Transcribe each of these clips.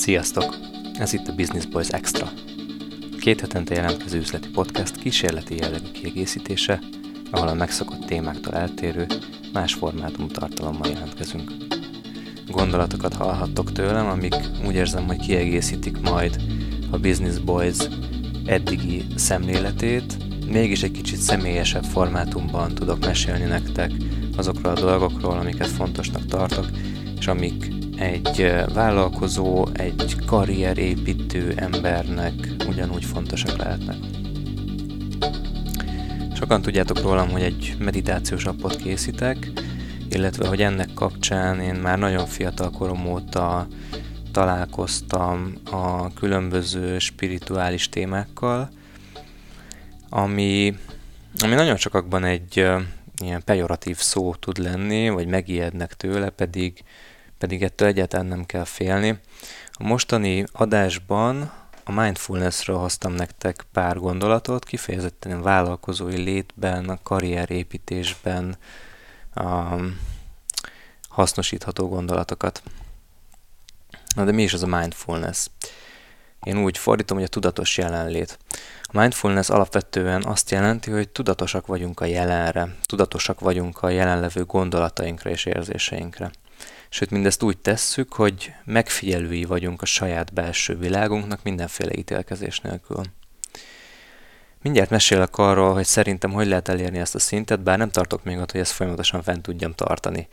Sziasztok! Ez itt a Business Boys Extra. Két hetente jelentkező üzleti podcast kísérleti jellegű kiegészítése, ahol a megszokott témáktól eltérő, más formátumú tartalommal jelentkezünk. Gondolatokat hallhattok tőlem, amik úgy érzem, hogy kiegészítik majd a Business Boys eddigi szemléletét, mégis egy kicsit személyesebb formátumban tudok mesélni nektek azokról a dolgokról, amiket fontosnak tartok, és amik egy vállalkozó, egy karrierépítő embernek ugyanúgy fontosak lehetnek. Sokan tudjátok rólam, hogy egy meditációs appot készítek, illetve hogy ennek kapcsán én már nagyon fiatal korom óta találkoztam a különböző spirituális témákkal, ami, ami nagyon sokakban egy ilyen pejoratív szó tud lenni, vagy megijednek tőle, pedig pedig ettől egyáltalán nem kell félni. A mostani adásban a mindfulnessről hoztam nektek pár gondolatot, kifejezetten a vállalkozói létben, a karrierépítésben um, hasznosítható gondolatokat. Na de mi is az a mindfulness? Én úgy fordítom, hogy a tudatos jelenlét. A mindfulness alapvetően azt jelenti, hogy tudatosak vagyunk a jelenre, tudatosak vagyunk a jelenlevő gondolatainkra és érzéseinkre. Sőt, mindezt úgy tesszük, hogy megfigyelői vagyunk a saját belső világunknak mindenféle ítélkezés nélkül. Mindjárt mesélek arról, hogy szerintem hogy lehet elérni ezt a szintet, bár nem tartok még ott, hogy ezt folyamatosan fent tudjam tartani.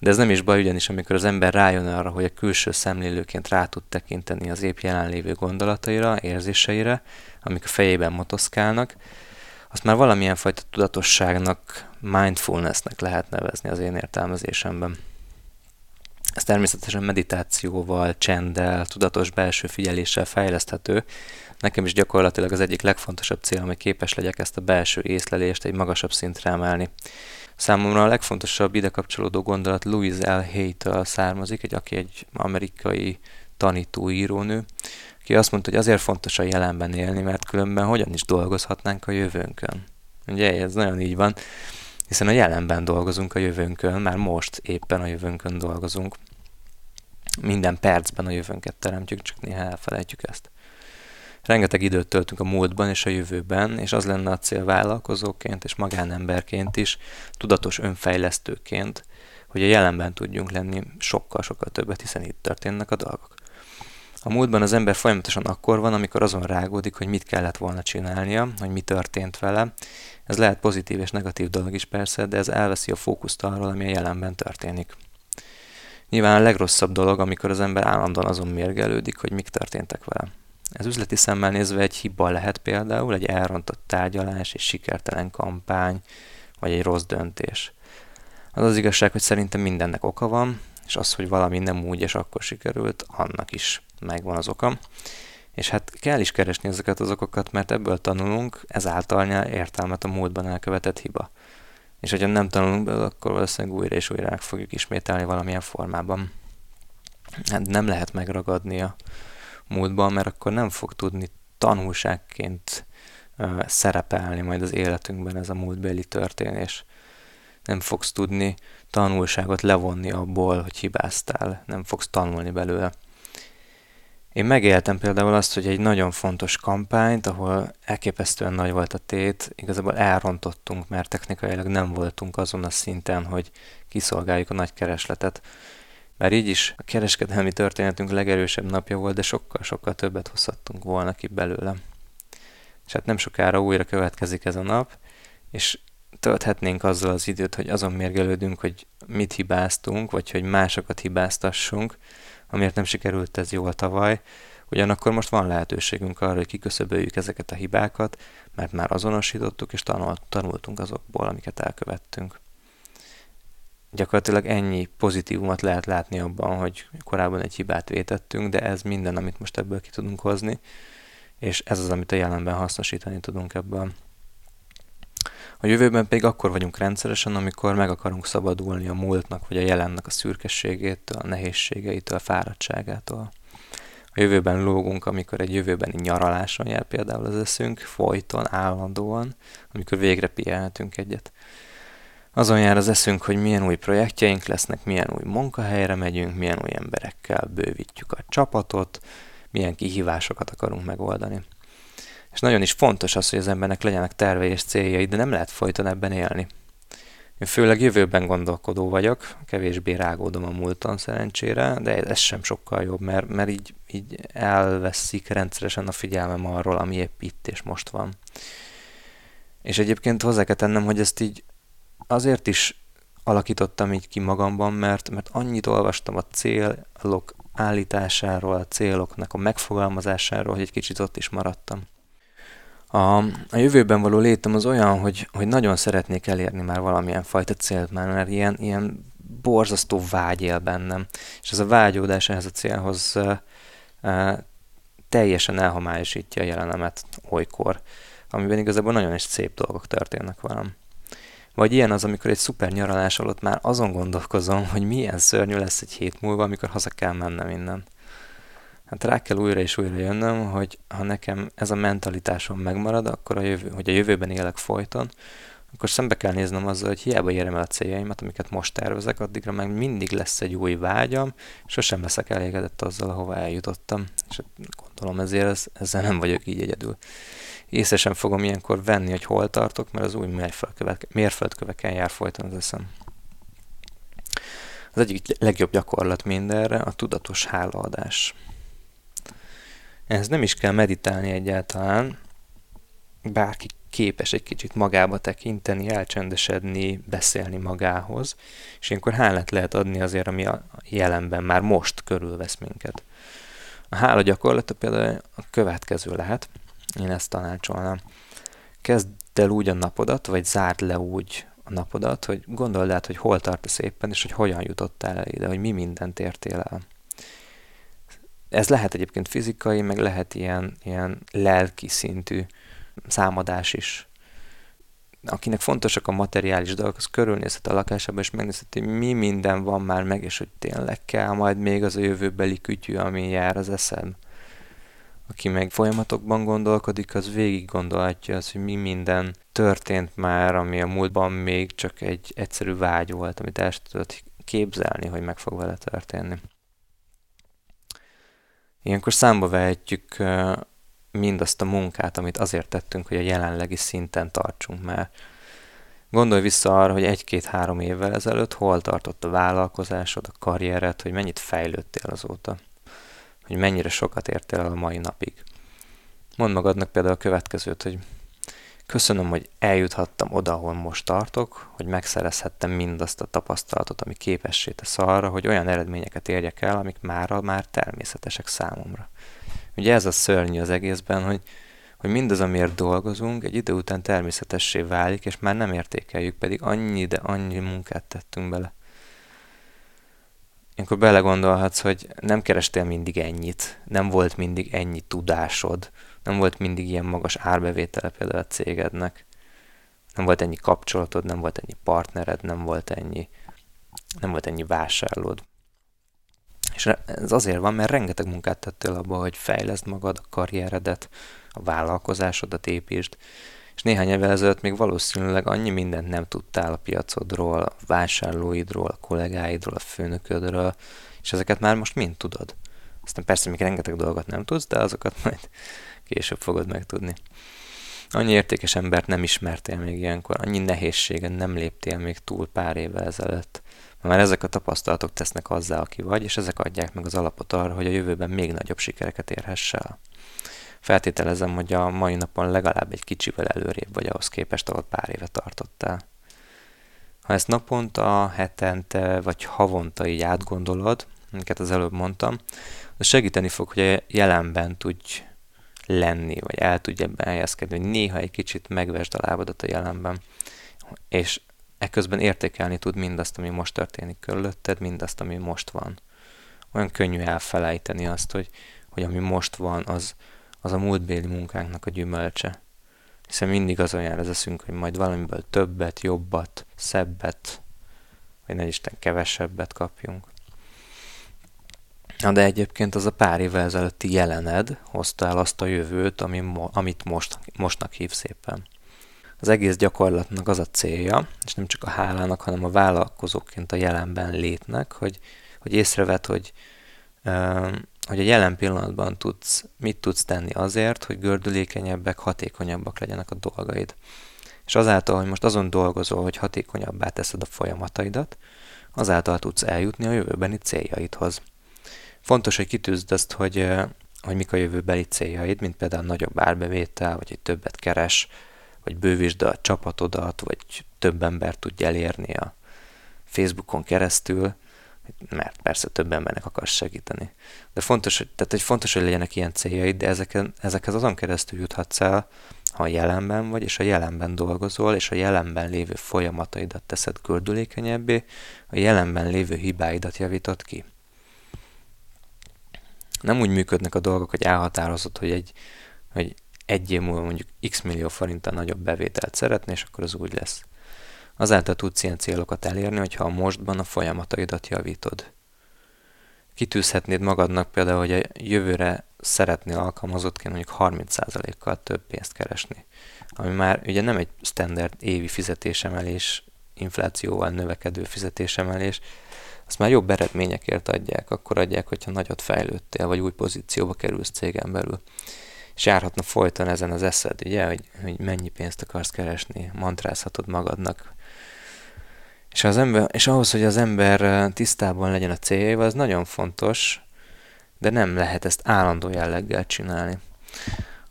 De ez nem is baj, ugyanis amikor az ember rájön arra, hogy a külső szemlélőként rá tud tekinteni az épp jelenlévő gondolataira, érzéseire, amik a fejében motoszkálnak, azt már valamilyen fajta tudatosságnak, mindfulnessnek lehet nevezni az én értelmezésemben. Ez természetesen meditációval, csenddel, tudatos belső figyeléssel fejleszthető. Nekem is gyakorlatilag az egyik legfontosabb cél, hogy képes legyek ezt a belső észlelést egy magasabb szintre emelni. Számomra a legfontosabb ide kapcsolódó gondolat Louise L. Hay-től származik, egy, aki egy amerikai tanító írónő, aki azt mondta, hogy azért fontos a jelenben élni, mert különben hogyan is dolgozhatnánk a jövőnkön. Ugye ez nagyon így van, hiszen a jelenben dolgozunk a jövőnkön, már most éppen a jövőnkön dolgozunk minden percben a jövőnket teremtjük, csak néha elfelejtjük ezt. Rengeteg időt töltünk a múltban és a jövőben, és az lenne a cél vállalkozóként és magánemberként is, tudatos önfejlesztőként, hogy a jelenben tudjunk lenni sokkal-sokkal többet, hiszen itt történnek a dolgok. A múltban az ember folyamatosan akkor van, amikor azon rágódik, hogy mit kellett volna csinálnia, hogy mi történt vele. Ez lehet pozitív és negatív dolog is persze, de ez elveszi a fókuszt arról, ami a jelenben történik. Nyilván a legrosszabb dolog, amikor az ember állandóan azon mérgelődik, hogy mik történtek vele. Ez üzleti szemmel nézve egy hiba lehet például, egy elrontott tárgyalás, egy sikertelen kampány, vagy egy rossz döntés. Az az igazság, hogy szerintem mindennek oka van, és az, hogy valami nem úgy és akkor sikerült, annak is megvan az oka. És hát kell is keresni ezeket az okokat, mert ebből tanulunk, ezáltal nyer értelmet a múltban elkövetett hiba és hogyha nem tanulunk belőle, akkor valószínűleg újra és újra meg fogjuk ismételni valamilyen formában. Hát nem lehet megragadni a múltban, mert akkor nem fog tudni tanulságként uh, szerepelni majd az életünkben ez a múltbeli történés. Nem fogsz tudni tanulságot levonni abból, hogy hibáztál, nem fogsz tanulni belőle. Én megéltem például azt, hogy egy nagyon fontos kampányt, ahol elképesztően nagy volt a tét, igazából elrontottunk, mert technikailag nem voltunk azon a szinten, hogy kiszolgáljuk a nagy keresletet. Már így is a kereskedelmi történetünk legerősebb napja volt, de sokkal-sokkal többet hozhattunk volna ki belőle. És hát nem sokára újra következik ez a nap, és tölthetnénk azzal az időt, hogy azon mérgelődünk, hogy mit hibáztunk, vagy hogy másokat hibáztassunk, amiért nem sikerült ez jól tavaly, ugyanakkor most van lehetőségünk arra, hogy kiköszöböljük ezeket a hibákat, mert már azonosítottuk és tanult, tanultunk azokból, amiket elkövettünk. Gyakorlatilag ennyi pozitívumot lehet látni abban, hogy korábban egy hibát vétettünk, de ez minden, amit most ebből ki tudunk hozni, és ez az, amit a jelenben hasznosítani tudunk ebből. A jövőben pedig akkor vagyunk rendszeresen, amikor meg akarunk szabadulni a múltnak vagy a jelennek a szürkességétől, a nehézségeitől, a fáradtságától. A jövőben lógunk, amikor egy jövőbeni nyaraláson jár például az eszünk, folyton, állandóan, amikor végre pihenhetünk egyet. Azon jár az eszünk, hogy milyen új projektjeink lesznek, milyen új munkahelyre megyünk, milyen új emberekkel bővítjük a csapatot, milyen kihívásokat akarunk megoldani. És nagyon is fontos az, hogy az embernek legyenek tervei és céljai, de nem lehet folyton ebben élni. Én főleg jövőben gondolkodó vagyok, kevésbé rágódom a múlton szerencsére, de ez sem sokkal jobb, mert, mert így, így elveszik rendszeresen a figyelmem arról, ami épp itt és most van. És egyébként hozzá kell tennem, hogy ezt így azért is alakítottam így ki magamban, mert, mert annyit olvastam a célok állításáról, a céloknak a megfogalmazásáról, hogy egy kicsit ott is maradtam. A, a jövőben való létem az olyan, hogy, hogy nagyon szeretnék elérni már valamilyen fajta célt, már, mert ilyen, ilyen borzasztó vágy él bennem. És ez a vágyódás ehhez a célhoz uh, teljesen elhomályosítja a jelenemet olykor, amiben igazából nagyon is szép dolgok történnek velem. Vagy ilyen az, amikor egy szuper nyaralás alatt már azon gondolkozom, hogy milyen szörnyű lesz egy hét múlva, amikor haza kell mennem innen. Hát rá kell újra és újra jönnöm, hogy ha nekem ez a mentalitásom megmarad, akkor a jövő, hogy a jövőben élek folyton, akkor szembe kell néznem azzal, hogy hiába érem el a céljaimat, amiket most tervezek, addigra meg mindig lesz egy új vágyam, sosem leszek elégedett azzal, ahova eljutottam. És gondolom ezért ez, ezzel nem vagyok így egyedül. Észre fogom ilyenkor venni, hogy hol tartok, mert az új mérföldköveken jár folyton az eszem. Az egyik legjobb gyakorlat mindenre a tudatos hálaadás. Ehhez nem is kell meditálni egyáltalán, bárki képes egy kicsit magába tekinteni, elcsendesedni, beszélni magához, és ilyenkor hálát lehet adni azért, ami a jelenben már most körülvesz minket. A hála gyakorlata például a következő lehet, én ezt tanácsolnám. Kezd el úgy a napodat, vagy zárd le úgy a napodat, hogy gondold át, hogy hol tartasz éppen, és hogy hogyan jutottál el ide, hogy mi mindent értél el. Ez lehet egyébként fizikai, meg lehet ilyen, ilyen lelki szintű számadás is. Akinek fontosak a materiális dolgok, az körülnézhet a lakásában, és megnézhet, hogy mi minden van már meg, és hogy tényleg kell majd még az a jövőbeli kütyű, ami jár az eszem. Aki meg folyamatokban gondolkodik, az végig gondolhatja az, hogy mi minden történt már, ami a múltban még csak egy egyszerű vágy volt, amit el tudod képzelni, hogy meg fog vele történni. Ilyenkor számba vehetjük mindazt a munkát, amit azért tettünk, hogy a jelenlegi szinten tartsunk már. Gondolj vissza arra, hogy egy-két-három évvel ezelőtt hol tartott a vállalkozásod, a karriered, hogy mennyit fejlődtél azóta, hogy mennyire sokat értél el a mai napig. Mondd magadnak például a következőt, hogy Köszönöm, hogy eljuthattam oda, ahol most tartok, hogy megszerezhettem mindazt a tapasztalatot, ami képessé tesz arra, hogy olyan eredményeket érjek el, amik mára már természetesek számomra. Ugye ez a szörnyű az egészben, hogy, hogy mindaz, amiért dolgozunk, egy idő után természetessé válik, és már nem értékeljük, pedig annyi, de annyi munkát tettünk bele. Ilyenkor belegondolhatsz, hogy nem kerestél mindig ennyit, nem volt mindig ennyi tudásod, nem volt mindig ilyen magas árbevétele például a cégednek, nem volt ennyi kapcsolatod, nem volt ennyi partnered, nem volt ennyi, nem volt ennyi vásárlód. És ez azért van, mert rengeteg munkát tettél abba, hogy fejleszd magad, a karrieredet, a vállalkozásodat építsd, és néhány évvel ezelőtt még valószínűleg annyi mindent nem tudtál a piacodról, a vásárlóidról, a kollégáidról, a főnöködről, és ezeket már most mind tudod. Aztán persze még rengeteg dolgot nem tudsz, de azokat majd később fogod megtudni. Annyi értékes embert nem ismertél még ilyenkor, annyi nehézségen nem léptél még túl pár évvel ezelőtt. Már ezek a tapasztalatok tesznek azzá, aki vagy, és ezek adják meg az alapot arra, hogy a jövőben még nagyobb sikereket érhess el. Feltételezem, hogy a mai napon legalább egy kicsivel előrébb vagy ahhoz képest, ahol pár éve tartottál. Ha ezt naponta, hetente vagy havonta így átgondolod, amiket az előbb mondtam, az segíteni fog, hogy a jelenben tudj lenni, vagy el tudj ebben helyezkedni, hogy néha egy kicsit megvesd a lábadat a jelenben, és ekközben értékelni tud mindazt, ami most történik körülötted, mindazt, ami most van. Olyan könnyű elfelejteni azt, hogy, hogy ami most van, az, az a múltbéli munkánknak a gyümölcse. Hiszen mindig azon jár az eszünk, hogy majd valamiből többet, jobbat, szebbet, vagy ne Isten kevesebbet kapjunk. Na de egyébként az a pár évvel ezelőtti jelened hozta el azt a jövőt, ami mo- amit most, mostnak hív szépen. az egész gyakorlatnak az a célja, és nem csak a hálának, hanem a vállalkozóként a jelenben létnek, hogy, hogy észrevet, hogy, hogy a jelen pillanatban tudsz, mit tudsz tenni azért, hogy gördülékenyebbek, hatékonyabbak legyenek a dolgaid. És azáltal, hogy most azon dolgozol, hogy hatékonyabbá teszed a folyamataidat, azáltal tudsz eljutni a jövőbeni céljaidhoz. Fontos, hogy kitűzd azt, hogy, hogy mik a jövőbeli céljaid, mint például nagyobb árbevétel, vagy hogy többet keres, vagy bővítsd a csapatodat, vagy több ember tudj elérni a Facebookon keresztül, mert persze több embernek akarsz segíteni. De fontos, hogy, tehát egy fontos, hogy legyenek ilyen céljaid, de ezeken, ezekhez azon keresztül juthatsz el, ha a jelenben vagy, és a jelenben dolgozol, és a jelenben lévő folyamataidat teszed gördülékenyebbé, a jelenben lévő hibáidat javítod ki. Nem úgy működnek a dolgok, hogy elhatározod, hogy egy, hogy egy év múlva mondjuk x millió forinttal nagyobb bevételt szeretné, és akkor az úgy lesz. Azáltal tudsz ilyen célokat elérni, hogyha a mostban a folyamataidat javítod. Kitűzhetnéd magadnak például, hogy a jövőre szeretnél alkalmazottként mondjuk 30%-kal több pénzt keresni. Ami már ugye nem egy standard évi fizetésemelés, inflációval növekedő fizetésemelés, azt már jobb eredményekért adják, akkor adják, hogyha nagyot fejlődtél, vagy új pozícióba kerülsz cégen belül. És járhatna folyton ezen az eszed, ugye, hogy, hogy mennyi pénzt akarsz keresni, mantrázhatod magadnak, és, az ember, és ahhoz, hogy az ember tisztában legyen a céljaival, az nagyon fontos, de nem lehet ezt állandó jelleggel csinálni.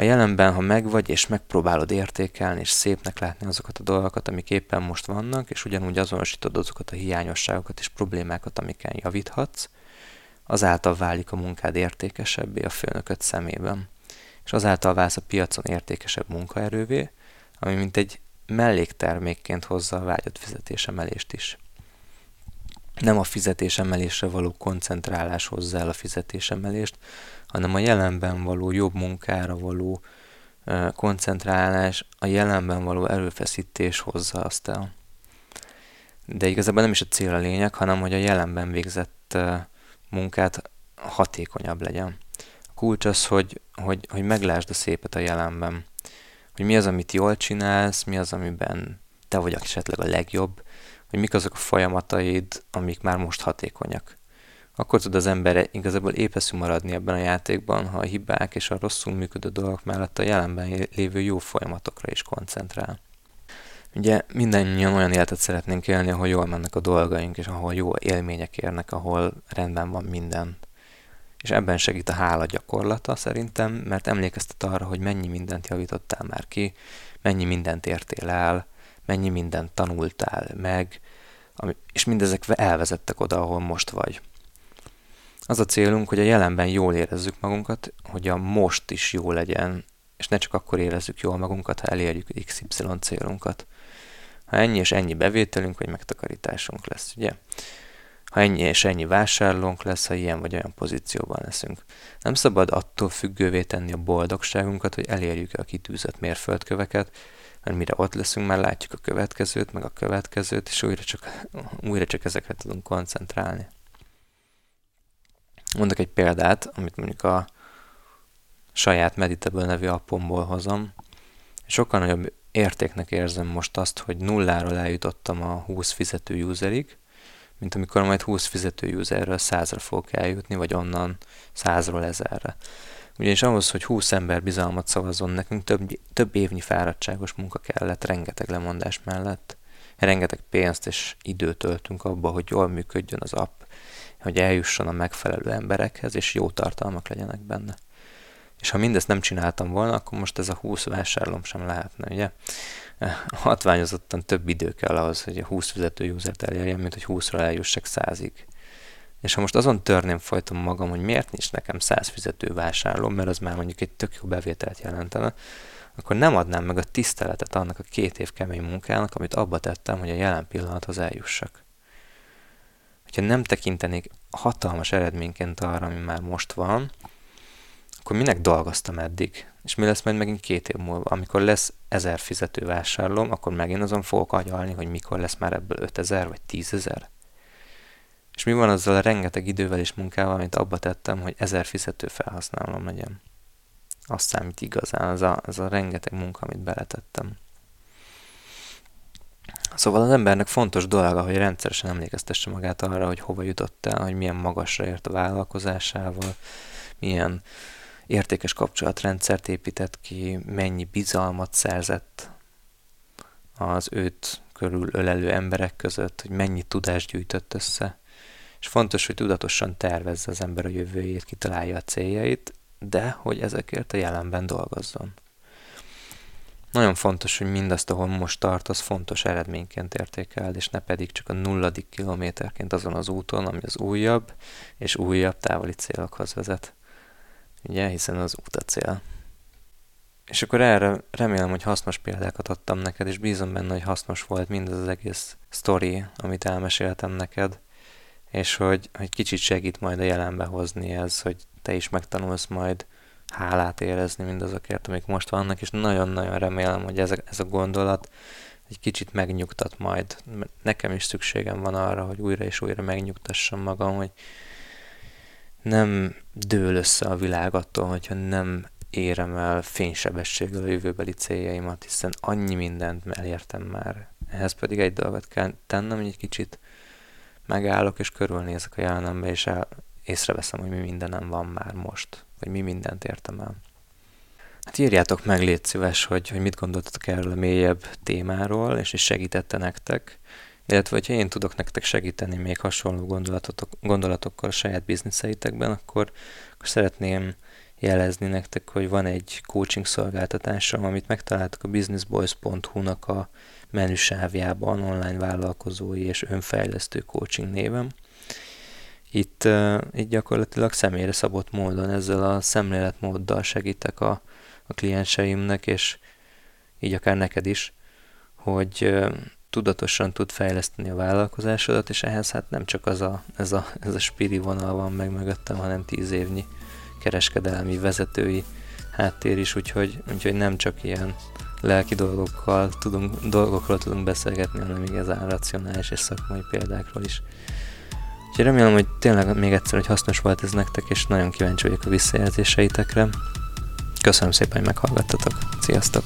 A jelenben, ha megvagy, és megpróbálod értékelni, és szépnek látni azokat a dolgokat, amik éppen most vannak, és ugyanúgy azonosítod azokat a hiányosságokat és problémákat, amiken javíthatsz, azáltal válik a munkád értékesebbé a főnököt szemében. És azáltal válsz a piacon értékesebb munkaerővé, ami mint egy melléktermékként hozza a vágyott fizetésemelést is. Nem a fizetésemelésre való koncentrálás hozza el a fizetésemelést, hanem a jelenben való jobb munkára való koncentrálás, a jelenben való erőfeszítés hozza azt el. De igazából nem is a cél a lényeg, hanem hogy a jelenben végzett munkát hatékonyabb legyen. A kulcs az, hogy, hogy, hogy meglásd a szépet a jelenben hogy mi az, amit jól csinálsz, mi az, amiben te vagy esetleg a legjobb, hogy mik azok a folyamataid, amik már most hatékonyak. Akkor tud az ember igazából épeszű maradni ebben a játékban, ha a hibák és a rosszul működő dolgok mellett a jelenben lévő jó folyamatokra is koncentrál. Ugye mindannyian olyan életet szeretnénk élni, ahol jól mennek a dolgaink, és ahol jó élmények érnek, ahol rendben van minden és ebben segít a hála gyakorlata szerintem, mert emlékeztet arra, hogy mennyi mindent javítottál már ki, mennyi mindent értél el, mennyi mindent tanultál meg, és mindezek elvezettek oda, ahol most vagy. Az a célunk, hogy a jelenben jól érezzük magunkat, hogy a most is jó legyen, és ne csak akkor érezzük jól magunkat, ha elérjük XY célunkat. Ha ennyi és ennyi bevételünk vagy megtakarításunk lesz, ugye? ha ennyi és ennyi vásárlónk lesz, ha ilyen vagy olyan pozícióban leszünk. Nem szabad attól függővé tenni a boldogságunkat, hogy elérjük-e a kitűzött mérföldköveket, mert mire ott leszünk, már látjuk a következőt, meg a következőt, és újra csak, újra csak ezekre tudunk koncentrálni. Mondok egy példát, amit mondjuk a saját Meditable nevű appomból hozom. Sokkal nagyobb értéknek érzem most azt, hogy nulláról eljutottam a 20 fizető userig, mint amikor majd 20 fizető userről 100-ra fogok eljutni, vagy onnan 100-ról 1000-re. Ugyanis ahhoz, hogy 20 ember bizalmat szavazzon nekünk, több, több évnyi fáradtságos munka kellett, rengeteg lemondás mellett. Rengeteg pénzt és időt töltünk abba, hogy jól működjön az app, hogy eljusson a megfelelő emberekhez, és jó tartalmak legyenek benne. És ha mindezt nem csináltam volna, akkor most ez a 20 vásárlom sem lehetne, ugye? hatványozottan több idő kell ahhoz, hogy a 20 fizető usert elérjem, mint hogy 20-ra eljussak 100-ig. És ha most azon törném folyton magam, hogy miért nincs nekem 100 fizető vásárló, mert az már mondjuk egy tök jó bevételt jelentene, akkor nem adnám meg a tiszteletet annak a két év kemény munkának, amit abba tettem, hogy a jelen pillanathoz eljussak. Hogyha nem tekintenék hatalmas eredményként arra, ami már most van, akkor minek dolgoztam eddig? És mi lesz majd megint két év múlva? Amikor lesz ezer fizető vásárlóm, akkor megint azon fogok agyalni, hogy mikor lesz már ebből 5000 vagy 10000. És mi van azzal a rengeteg idővel és munkával, amit abba tettem, hogy ezer fizető felhasználom legyen? Azt számít igazán, az a, az a rengeteg munka, amit beletettem. Szóval az embernek fontos dolog, hogy rendszeresen emlékeztesse magát arra, hogy hova jutott el, hogy milyen magasra ért a vállalkozásával, milyen értékes kapcsolatrendszert épített ki, mennyi bizalmat szerzett az őt körül ölelő emberek között, hogy mennyi tudást gyűjtött össze. És fontos, hogy tudatosan tervezze az ember a jövőjét, kitalálja a céljait, de hogy ezekért a jelenben dolgozzon. Nagyon fontos, hogy mindazt, ahol most tart, az fontos eredményként értékel, és ne pedig csak a nulladik kilométerként azon az úton, ami az újabb és újabb távoli célokhoz vezet. Ugye, hiszen az út a cél. És akkor erre remélem, hogy hasznos példákat adtam neked, és bízom benne, hogy hasznos volt mindez az egész sztori, amit elmeséltem neked, és hogy, hogy kicsit segít majd a jelenbe hozni ez, hogy te is megtanulsz majd hálát érezni mindazokért, amik most vannak, és nagyon-nagyon remélem, hogy ez a, ez a gondolat egy kicsit megnyugtat majd. Nekem is szükségem van arra, hogy újra és újra megnyugtassam magam, hogy nem dől össze a világ attól, hogyha nem érem el fénysebességgel a jövőbeli céljaimat, hiszen annyi mindent elértem már. Ehhez pedig egy dolgot kell tennem, hogy egy kicsit megállok és körülnézek a jelenembe, és el, észreveszem, hogy mi mindenem van már most, vagy mi mindent értem el. Hát írjátok meg, légy szíves, hogy, hogy mit gondoltatok erről a mélyebb témáról, és is segítette nektek, illetve hogyha én tudok nektek segíteni még hasonló gondolatotok, gondolatokkal a saját bizniszeitekben, akkor, akkor szeretném jelezni nektek, hogy van egy coaching szolgáltatásom, amit megtaláltak a businessboys.hu-nak a menüsávjában, online vállalkozói és önfejlesztő coaching névem. Itt, itt gyakorlatilag személyre szabott módon ezzel a szemléletmóddal segítek a, a klienseimnek, és így akár neked is, hogy tudatosan tud fejleszteni a vállalkozásodat, és ehhez hát nem csak az a, ez, a, ez a spiri vonal van meg mögöttem, hanem tíz évnyi kereskedelmi vezetői háttér is, úgyhogy, úgyhogy nem csak ilyen lelki dolgokkal tudunk, dolgokról tudunk beszélgetni, hanem igazán racionális és szakmai példákról is. Úgyhogy remélem, hogy tényleg még egyszer, hogy hasznos volt ez nektek, és nagyon kíváncsi vagyok a visszajelzéseitekre. Köszönöm szépen, hogy meghallgattatok. Sziasztok!